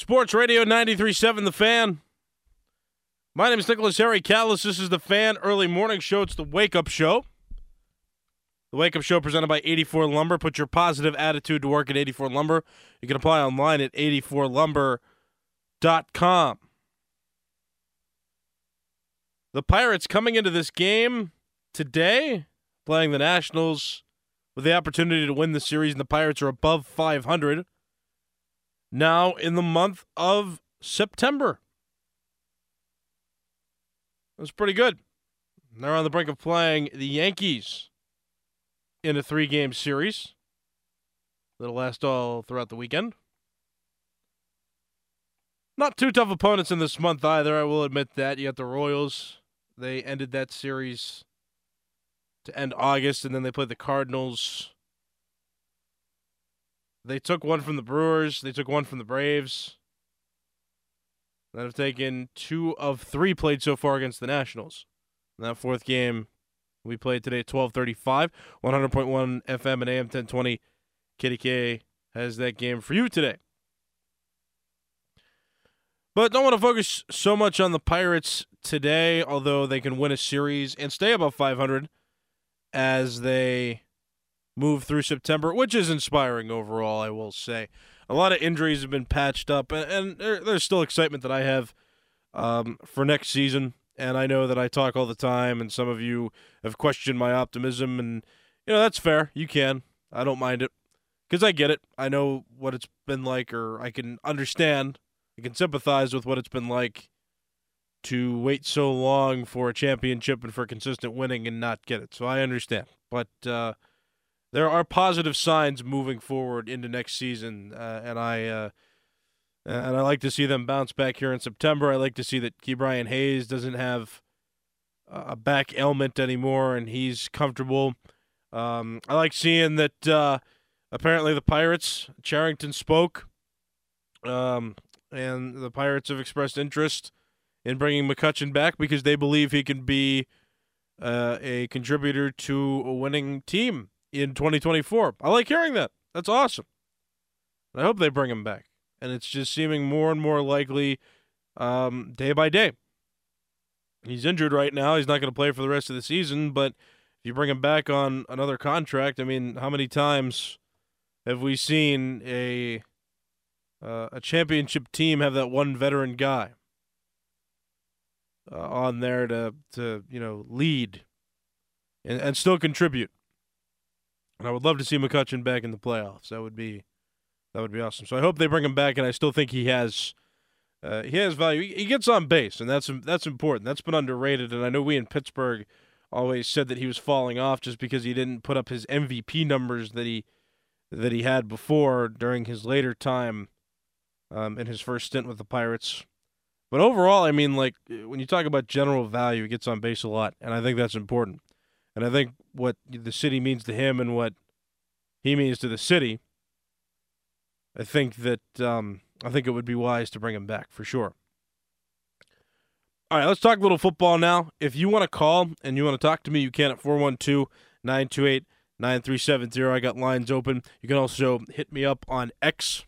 Sports Radio 93.7 The Fan. My name is Nicholas Harry Callas. This is The Fan Early Morning Show. It's the Wake Up Show. The Wake Up Show presented by 84 Lumber. Put your positive attitude to work at 84 Lumber. You can apply online at 84lumber.com. The Pirates coming into this game today, playing the Nationals with the opportunity to win the series, and the Pirates are above 500 now in the month of September. That's pretty good. They're on the brink of playing the Yankees in a three game series that'll last all throughout the weekend. Not too tough opponents in this month either, I will admit that. You got the Royals. They ended that series to end August, and then they played the Cardinals they took one from the Brewers. They took one from the Braves. That have taken two of three played so far against the Nationals. And that fourth game we played today at 1235, 100.1 FM and AM 1020. KDK has that game for you today. But don't want to focus so much on the Pirates today, although they can win a series and stay above 500 as they move through September, which is inspiring overall, I will say. A lot of injuries have been patched up, and, and there, there's still excitement that I have um, for next season. And I know that I talk all the time, and some of you have questioned my optimism, and you know that's fair. You can, I don't mind it, because I get it. I know what it's been like, or I can understand, I can sympathize with what it's been like to wait so long for a championship and for consistent winning and not get it. So I understand, but. Uh, there are positive signs moving forward into next season, uh, and I uh, and I like to see them bounce back here in September. I like to see that Ke'Bryan Hayes doesn't have a back ailment anymore, and he's comfortable. Um, I like seeing that. Uh, apparently, the Pirates, Cherington spoke, um, and the Pirates have expressed interest in bringing McCutchen back because they believe he can be uh, a contributor to a winning team in 2024. I like hearing that. That's awesome. I hope they bring him back. And it's just seeming more and more likely um, day by day. He's injured right now. He's not going to play for the rest of the season, but if you bring him back on another contract, I mean, how many times have we seen a uh, a championship team have that one veteran guy uh, on there to to you know lead and, and still contribute? And I would love to see McCutchen back in the playoffs. That would be that would be awesome. So I hope they bring him back, and I still think he has uh, he has value. He, he gets on base, and that's that's important. That's been underrated, and I know we in Pittsburgh always said that he was falling off just because he didn't put up his MVP numbers that he that he had before during his later time um, in his first stint with the Pirates. But overall, I mean, like when you talk about general value, he gets on base a lot, and I think that's important. And I think what the city means to him and what he means to the city, I think that um, I think it would be wise to bring him back for sure. All right, let's talk a little football now. If you want to call and you want to talk to me, you can at 412 928 9370. I got lines open. You can also hit me up on X.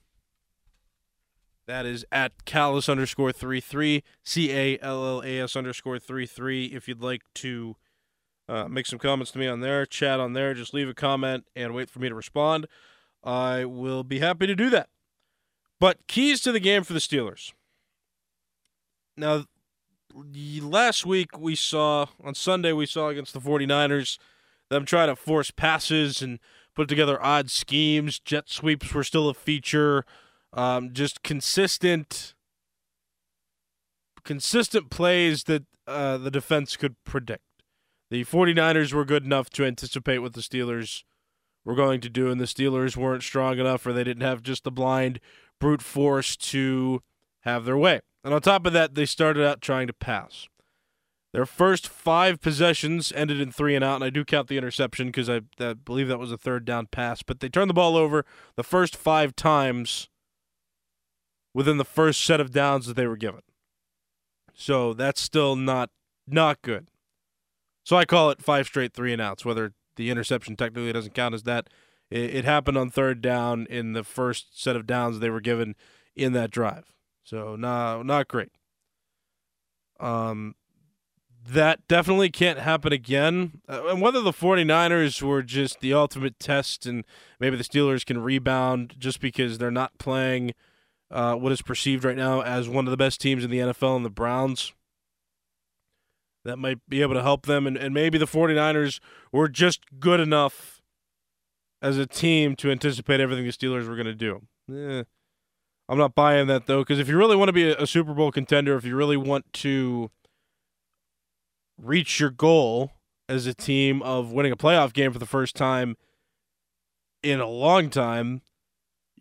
That is at Callas underscore 33, C A L L A S underscore 33. If you'd like to uh, make some comments to me on there, chat on there. Just leave a comment and wait for me to respond. I will be happy to do that. But keys to the game for the Steelers. Now, last week we saw, on Sunday, we saw against the 49ers them try to force passes and put together odd schemes. Jet sweeps were still a feature. Um, just consistent, consistent plays that uh, the defense could predict. The 49ers were good enough to anticipate what the Steelers were going to do, and the Steelers weren't strong enough or they didn't have just the blind brute force to have their way. And on top of that, they started out trying to pass. Their first five possessions ended in three and out, and I do count the interception because I, I, believe that was a third down pass. But they turned the ball over the first five times within the first set of downs that they were given. So that's still not not good. So I call it five straight three and outs. Whether the interception technically doesn't count as that, it, it happened on third down in the first set of downs they were given in that drive. So no, not great. Um, that definitely can't happen again. Uh, and whether the 49ers were just the ultimate test and maybe the Steelers can rebound just because they're not playing uh, what is perceived right now as one of the best teams in the NFL and the Browns. That might be able to help them. And, and maybe the 49ers were just good enough as a team to anticipate everything the Steelers were going to do. Eh, I'm not buying that, though, because if you really want to be a, a Super Bowl contender, if you really want to reach your goal as a team of winning a playoff game for the first time in a long time,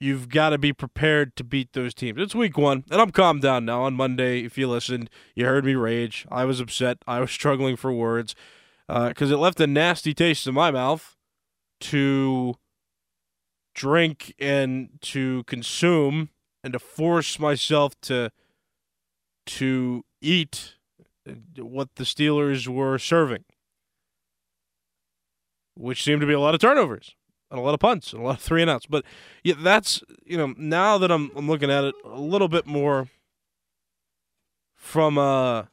you've got to be prepared to beat those teams. It's week one, and I'm calmed down now. On Monday, if you listened, you heard me rage. I was upset. I was struggling for words because uh, it left a nasty taste in my mouth to drink and to consume and to force myself to to eat what the Steelers were serving, which seemed to be a lot of turnovers and a lot of punts and a lot of three and outs. But yeah, that's you know now that I'm I'm looking at it a little bit more from a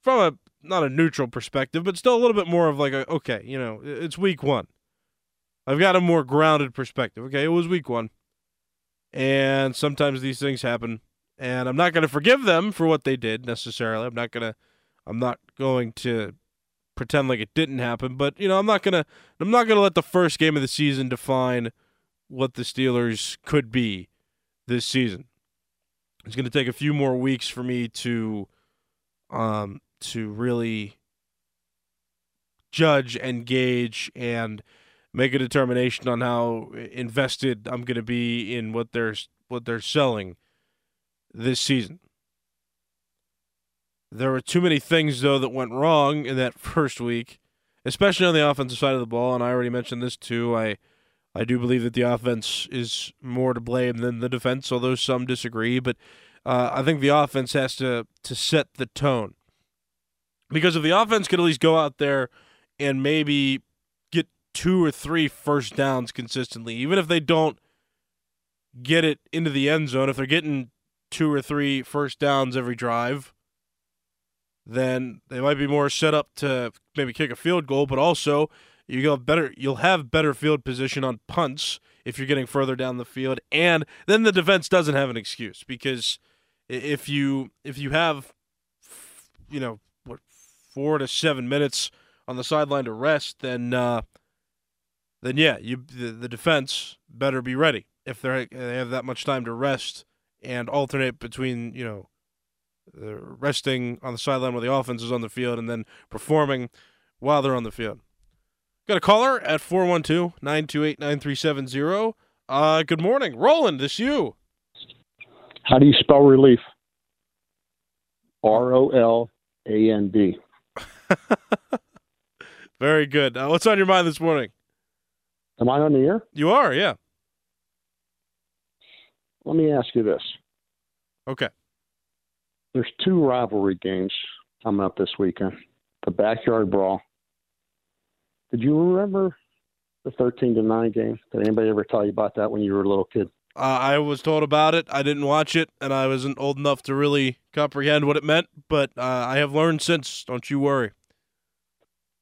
from a not a neutral perspective, but still a little bit more of like a okay, you know, it's week one. I've got a more grounded perspective. Okay, it was week one, and sometimes these things happen and I'm not going to forgive them for what they did necessarily. I'm not to I'm not going to pretend like it didn't happen, but you know, I'm not to I'm not to let the first game of the season define what the Steelers could be this season. It's to take a few more weeks for me to um to really judge and gauge and make a determination on how invested I'm going to be in what they're what they're selling this season. There were too many things, though, that went wrong in that first week, especially on the offensive side of the ball. And I already mentioned this too. I, I do believe that the offense is more to blame than the defense, although some disagree. But uh, I think the offense has to to set the tone because if the offense could at least go out there and maybe get two or three first downs consistently, even if they don't get it into the end zone, if they're getting two or three first downs every drive, then they might be more set up to maybe kick a field goal, but also you have better you'll have better field position on punts if you're getting further down the field and then the defense doesn't have an excuse because if you if you have you know what 4 to 7 minutes on the sideline to rest then uh then yeah, you the, the defense better be ready if they they have that much time to rest and alternate between you know resting on the sideline while the offense is on the field and then performing while they're on the field. Got a caller at 412-928-9370. Uh, good morning. Roland, this you. How do you spell relief? R O L A N D. Very good. Uh, what's on your mind this morning? Am I on the air? You are, yeah. Let me ask you this. Okay. There's two rivalry games coming up this weekend. The backyard brawl. Did you remember the 13 to 9 game? Did anybody ever tell you about that when you were a little kid? Uh, I was told about it. I didn't watch it, and I wasn't old enough to really comprehend what it meant. But uh, I have learned since. Don't you worry.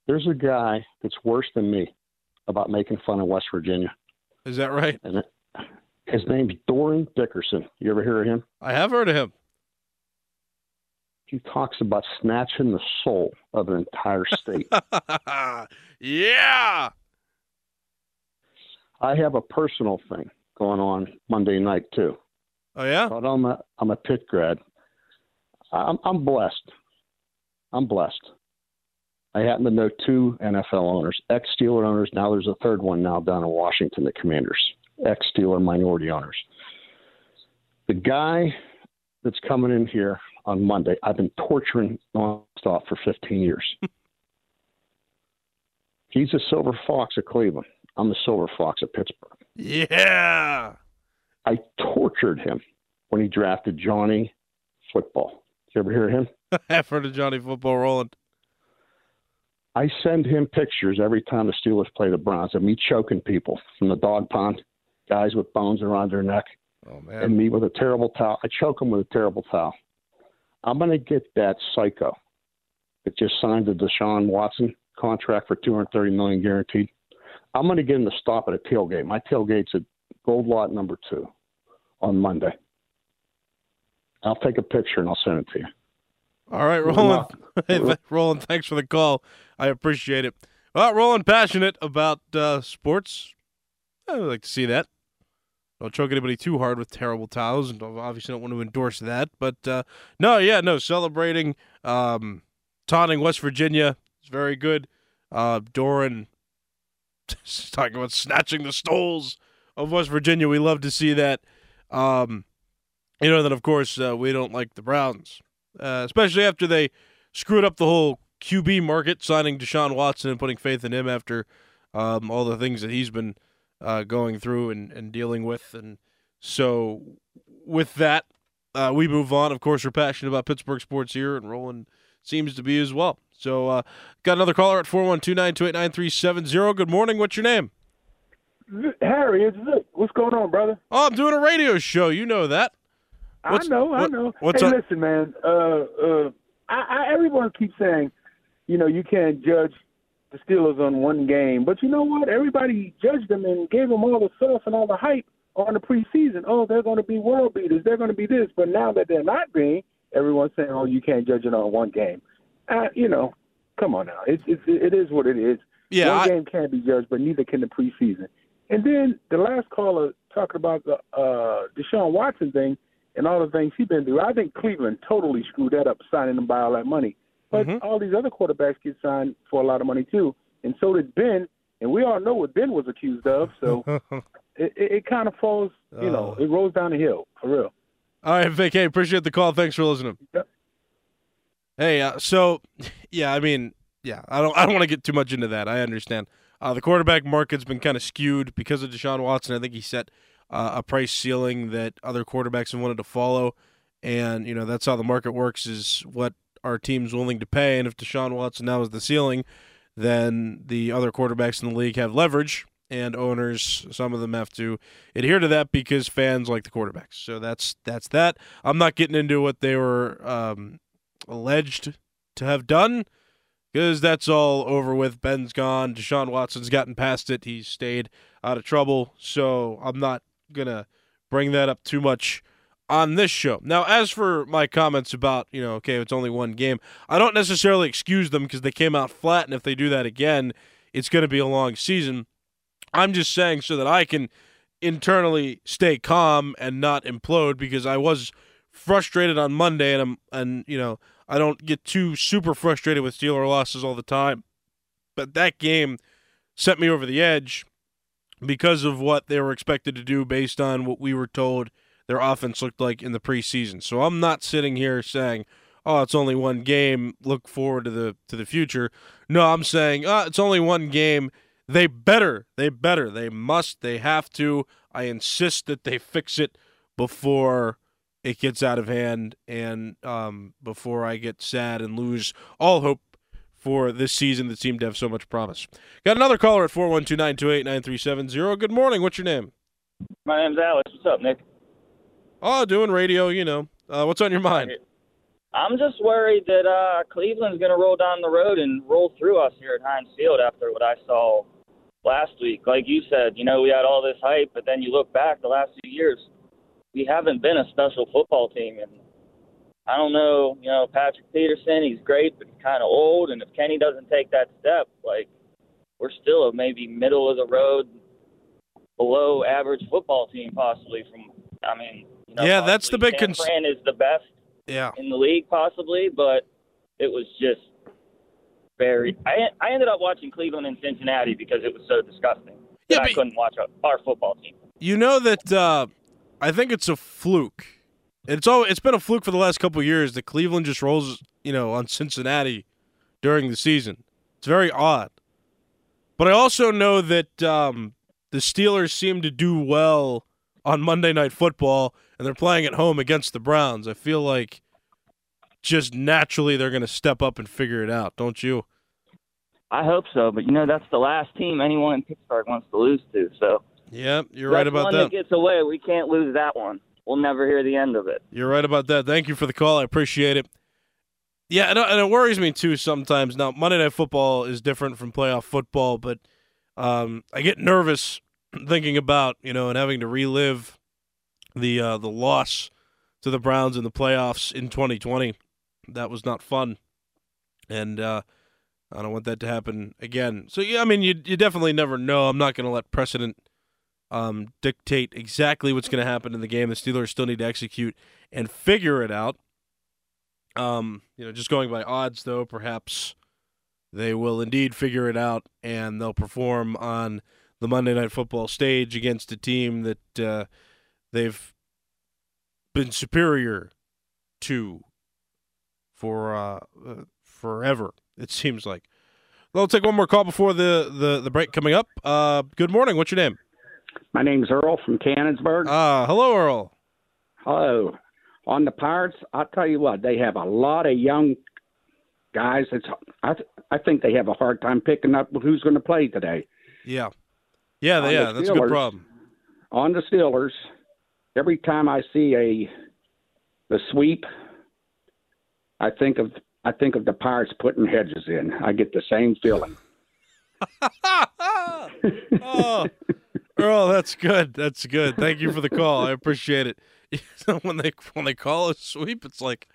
There's a guy that's worse than me about making fun of West Virginia. Is that right? And His name's Dorin Dickerson. You ever hear of him? I have heard of him. He talks about snatching the soul of an entire state. yeah. I have a personal thing going on Monday night too. Oh yeah. But I'm a I'm a Pitt grad. I'm I'm blessed. I'm blessed. I happen to know two NFL owners, ex Steeler owners. Now there's a third one now down in Washington, the Commanders, ex Steeler minority owners. The guy that's coming in here on Monday, I've been torturing nonstop for 15 years. He's a silver fox of Cleveland. I'm the silver fox of Pittsburgh. Yeah. I tortured him when he drafted Johnny Football. Did you ever hear him? I've heard of Johnny Football Roland. I send him pictures every time the Steelers play the Browns of me choking people from the Dawg Pound, guys with bones around their neck, Oh man. and me with a terrible towel. I choke them with a terrible towel. I'm going to get that psycho that just signed the Deshaun Watson contract for 230 million guaranteed. I'm going to get him to stop at a tailgate. My tailgate's at Gold Lot number two on Monday. I'll take a picture and I'll send it to you. All right, Roland. Hey, Roland, thanks for the call. I appreciate it. Well, Roland, passionate about uh, sports. I would like to see that. Don't choke anybody too hard with terrible towels, and obviously don't want to endorse that. But uh, no, yeah, no, celebrating um, taunting West Virginia is very good. Uh, Dorin talking about snatching the stoles of West Virginia. We love to see that. Um, you know, then of course uh, we don't like the Browns, uh, especially after they screwed up the whole QB market, signing Deshaun Watson and putting faith in him after um, all the things that he's been uh, going through and, and dealing with. And so, with that, uh, we move on. Of course, we're passionate about Pittsburgh sports here, and Roland seems to be as well. So, uh, got another caller at 412 928 9370. Good morning. What's your name? Harry, it's Vic. What's going on, brother? Oh, I'm doing a radio show. You know that. What's- I know, I know. what's hey, up? listen, man. Uh, uh, I, I, everyone keeps saying, you know, you can't judge the Steelers on one game, but you know what? Everybody judged them and gave them all the sauce and all the hype on the preseason. Oh, they're going to be world beaters. They're going to be this. But now that they're not being, everyone's saying, oh, you can't judge it on one game. Uh, you know, come on now. It's, it's it is what it is. Yeah, one I- game can't be judged, but neither can the preseason. And then the last caller talking about the uh, Deshaun Watson thing and all the things he's been through. I think Cleveland totally screwed that up, signing him by all that money. But Mhm. all these other quarterbacks get signed for a lot of money too, and so did Ben. And we all know what Ben was accused of. So it, it, it kind of falls, you know, Oh. it rolls down the hill for real. All right, Vic. Hey, appreciate the call. Thanks for listening. Yep. Hey, uh, so yeah, I mean, yeah, I don't, I don't want to get too much into that. I understand. Uh, the quarterback market's been kind of skewed because of Deshaun Watson. I think he set uh, a price ceiling that other quarterbacks have wanted to follow, and you know that's how the market works. Is what our team's willing to pay, and if Deshaun Watson now is the ceiling, then the other quarterbacks in the league have leverage, and owners, some of them have to adhere to that because fans like the quarterbacks. So that's that's that. I'm not getting into what they were um, alleged to have done because that's all over with. Ben's gone. Deshaun Watson's gotten past it. He's stayed out of trouble. So I'm not gonna bring that up too much on this show. Now, as for my comments about, you know, okay, it's only one game, I don't necessarily excuse them because they came out flat, and if they do that again, it's going to be a long season. I'm just saying so that I can internally stay calm and not implode because I was frustrated on Monday, and I'm and you know I don't get too super frustrated with Steeler losses all the time, but that game sent me over the edge because of what they were expected to do based on what we were told their offense looked like in the preseason. So I'm not sitting here saying, "Oh, it's only one game. Look forward to the to the future." No, I'm saying, "Ah, it's only one game. They better, they better, they must, they have to. I insist that they fix it before it gets out of hand and um, before I get sad and lose all hope for this season that seemed to have so much promise. Got another caller at 412-928-9370. Good morning. What's your name? My name's Alex. What's up, Nick? Oh, doing radio, you know. Uh, what's on your mind? I'm just worried that uh, Cleveland's going to roll down the road and roll through us here at Heinz Field after what I saw last week. Like you said, you know, we had all this hype, but then you look back the last few years, we haven't been a special football team. And I don't know, you know, Patrick Peterson, he's great, but he's kind of old. And if Kenny doesn't take that step, like, we're still a maybe middle of the road, below average football team, possibly from, I mean, you know, Yeah, that's the big concern. is the best Yeah. in the league, possibly, but it was just very. I I ended up watching Cleveland and Cincinnati because it was so disgusting Yeah, that I couldn't watch our, our football team. You know that uh, I think it's a fluke. It's all it's been a fluke for the last couple of years that Cleveland just rolls, you know, on Cincinnati during the season. It's very odd. But I also know that um, the Steelers seem to do well on Monday Night Football, and they're playing at home against the Browns. I feel like just naturally they're going to step up and figure it out, don't you? I hope so, but you know that's the last team anyone in Pittsburgh wants to lose to. So Yeah, you're right about one that. that gets away. We can't lose that one. We'll never hear the end of it. You're right about that. Thank you for the call. I appreciate it. Yeah, and, and it worries me too sometimes. Now, Monday Night Football is different from playoff football, but um, I get nervous thinking about you know and having to relive the uh, the loss to the Browns in the playoffs in 2020. That was not fun, and uh, I don't want that to happen again. So yeah, I mean, you you definitely never know. I'm not going to let precedent um, dictate exactly what's going to happen in the game. The Steelers still need to execute and figure it out. Um, you know, just going by odds, though, perhaps they will indeed figure it out and they'll perform on the Monday Night Football stage against a team that uh, they've been superior to for uh, uh, forever. It seems like. Well, take one more call before the, the, the break coming up. Uh, good morning. What's your name? My name's Earl from Canonsburg. Ah, hello, Earl. Hello. On the Pirates, I'll tell you what, they have a lot of young guys. It's I th- I think they have a hard time picking up who's going to play today. Yeah, yeah, yeah. That's a good problem. On the Steelers, every time I see a the sweep, I think of I think of the Pirates putting hedges in. I get the same feeling. oh, Earl, that's good. That's good. Thank you for the call. I appreciate it. when they when they call a sweep, it's like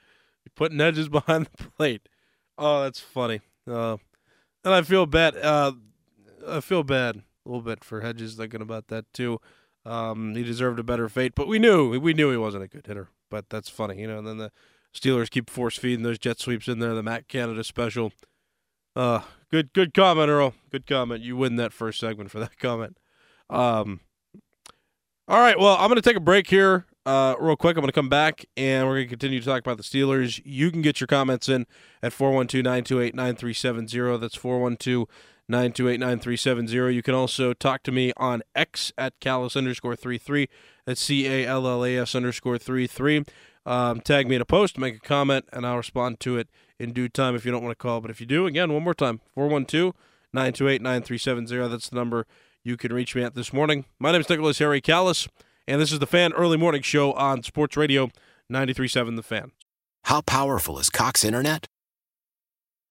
you're putting Hedges behind the plate. Oh, that's funny. Uh, and I feel bad. Uh, I feel bad a little bit for Hedges thinking about that too. Um, he deserved a better fate, but we knew we knew he wasn't a good hitter. But that's funny, you know. And then the Steelers keep force feeding those jet sweeps in there. The Matt Canada special. Uh, good good comment, Earl. Good comment. You win that first segment for that comment. Um, all right. Well, I'm going to take a break here uh, real quick. I'm going to come back and we're going to continue to talk about the Steelers. You can get your comments in at 412 928 9370. That's 412 928 9370. You can also talk to me on X at Callas underscore 33. That's C A L L A S underscore 33. Um, tag me in a post, make a comment, and I'll respond to it in due time if you don't want to call. But if you do, again, one more time 412 928 9370. That's the number you can reach me at this morning. My name is Nicholas Harry Callas, and this is the Fan Early Morning Show on Sports Radio 93.7 The Fan. How powerful is Cox Internet?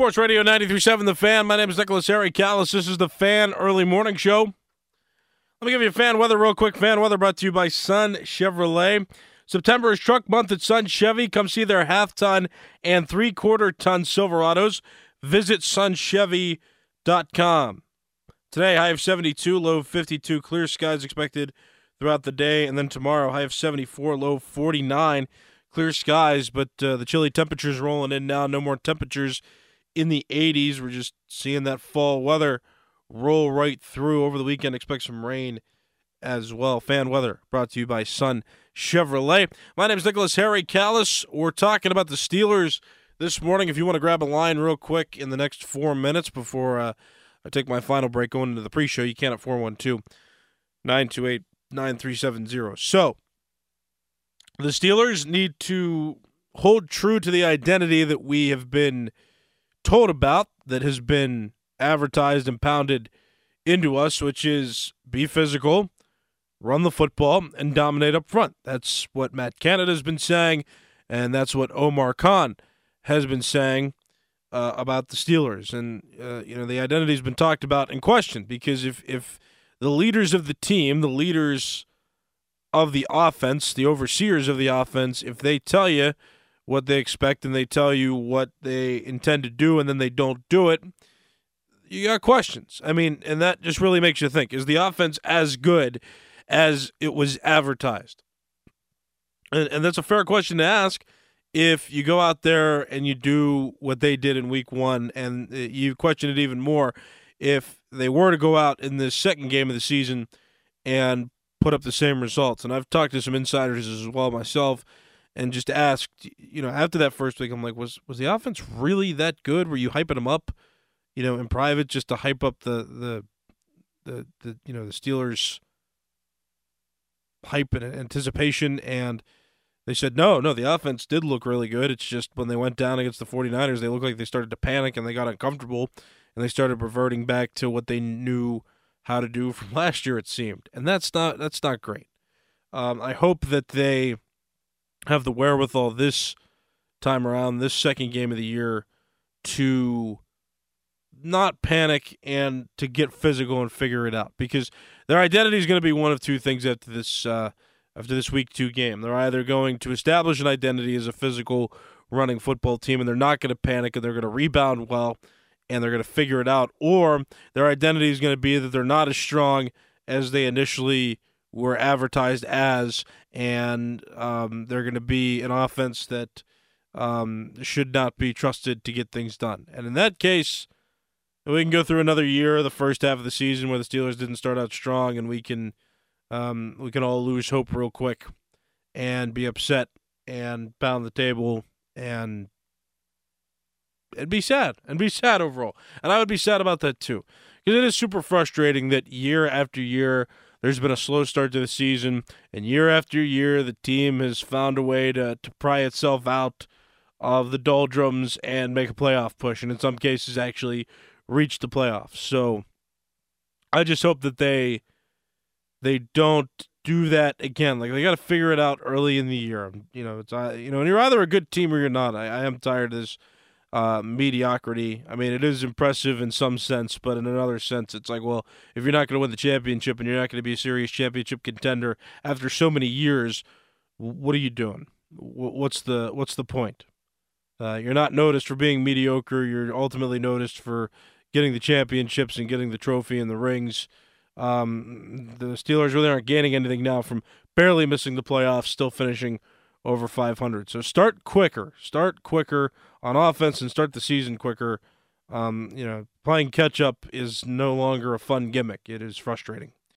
Sports Radio 93.7 The Fan. My name is Nicholas Harry Callas. This is the Fan Early Morning Show. Let me give you a fan weather real quick. Fan weather brought to you by Sun Chevrolet. September is truck month at Sun Chevy. Come see their half ton and three quarter ton Silverados. Visit sunchevy.com. Today, high of 72, low of 52. Clear skies expected throughout the day. And then tomorrow, high of 74, low of 49. Clear skies, but uh, the chilly temperatures rolling in now. No more temperatures in the 80s. We're just seeing that fall weather roll right through over the weekend. Expect some rain as well. Fan weather brought to you by Sun Chevrolet. My name is Nicholas Harry Callas. We're talking about the Steelers this morning. If you want to grab a line real quick in the next four minutes before uh, I take my final break going into the pre show, you can at 412 928 9370. So the Steelers need to hold true to the identity that we have been told about, that has been advertised and pounded into us, which is be physical, run the football, and dominate up front. That's what Matt Canada has been saying, and that's what Omar Khan has been saying uh, about the Steelers. And uh, you know, the identity has been talked about and questioned because if if the leaders of the team, the leaders of the offense, the overseers of the offense, if they tell you what they expect and they tell you what they intend to do and then they don't do it, you got questions. I mean, and that just really makes you think is the offense as good as it was advertised? And, and that's a fair question to ask if you go out there and you do what they did in week one and uh, you question it even more if they were to go out in this second game of the season and put up the same results. And I've talked to some insiders as well myself and just asked, you know, after that first week, I'm like, was was the offense really that good? Were you hyping them up, you know, in private just to hype up the the the, the you know the Steelers hype and anticipation? And they said no no the offense did look really good. It's just when they went down against the 49ers they looked like they started to panic and they got uncomfortable and they started reverting back to what they knew how to do from last year it seemed. And that's not that's not great. Um, i hope that they have the wherewithal this time around this second game of the year to not panic and to get physical and figure it out because their identity is going to be one of two things after this uh, after this week two game. They're either going to establish an identity as a physical running football team and they're not going to panic and they're going to rebound well and they're going to figure it out, or their identity is going to be that they're not as strong as they initially were advertised as, and um, they're going to be an offense that um, should not be trusted to get things done. And in that case, we can go through another year, the first half of the season where the Steelers didn't start out strong, and we can um, we can all lose hope real quick and be upset and pound the table and and be sad and be sad overall. And I would be sad about that too, because it is super frustrating that year after year there's been a slow start to the season, and year after year the team has found a way to to pry itself out of the doldrums and make a playoff push, and in some cases actually reach the playoffs. So I just hope that they they don't do that again. Like they got to figure it out early in the year. You know, it's uh, you know, and you're either a good team or you're not. I, I am tired of this uh, mediocrity. I mean, it is impressive in some sense, but in another sense, it's like, well, if you're not going to win the championship and you're not going to be a serious championship contender after so many years, what are you doing? What's the what's the point? Uh, you're not noticed for being mediocre. You're ultimately noticed for getting the championships and getting the trophy and the rings. Um, the Steelers really aren't gaining anything now from barely missing the playoffs, still finishing over 500. So start quicker, start quicker on offense, and start the season quicker. Um, you know, playing catch up is no longer a fun gimmick. It is frustrating.